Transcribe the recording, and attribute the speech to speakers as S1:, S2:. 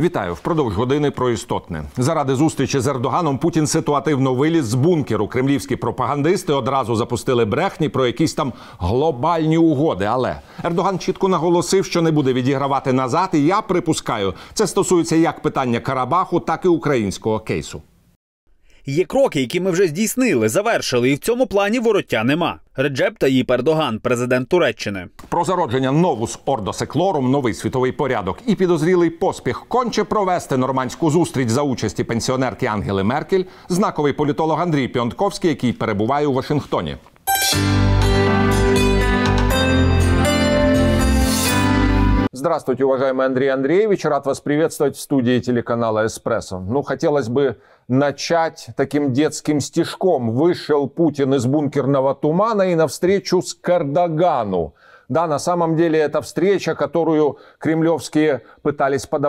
S1: Вітаю впродовж години про істотне. Заради зустрічі з Ердоганом Путін ситуативно виліз з бункеру. Кремлівські пропагандисти одразу запустили брехні про якісь там глобальні угоди. Але Ердоган чітко наголосив, що не буде відігравати назад. І я припускаю, це стосується як питання Карабаху, так і українського кейсу.
S2: Є кроки, які ми вже здійснили, завершили, і в цьому плані вороття нема. Реджеп Таїп Ердоган, президент Туреччини.
S1: Про зародження новус ордо секлорум, новий світовий порядок і підозрілий поспіх конче провести нормандську зустріч за участі пенсіонерки Ангели Меркель, знаковий політолог Андрій Піонтковський, який перебуває у Вашингтоні. Здравствуйте, уважаемый Андрей Андреевич. Рад вас приветствовать в студии телеканала «Эспрессо». Ну, хотелось бы начать таким детским стишком. Вышел Путин из бункерного тумана и навстречу с Кардагану. Да, на самом деле это встреча, которую кремлевские пытались подавать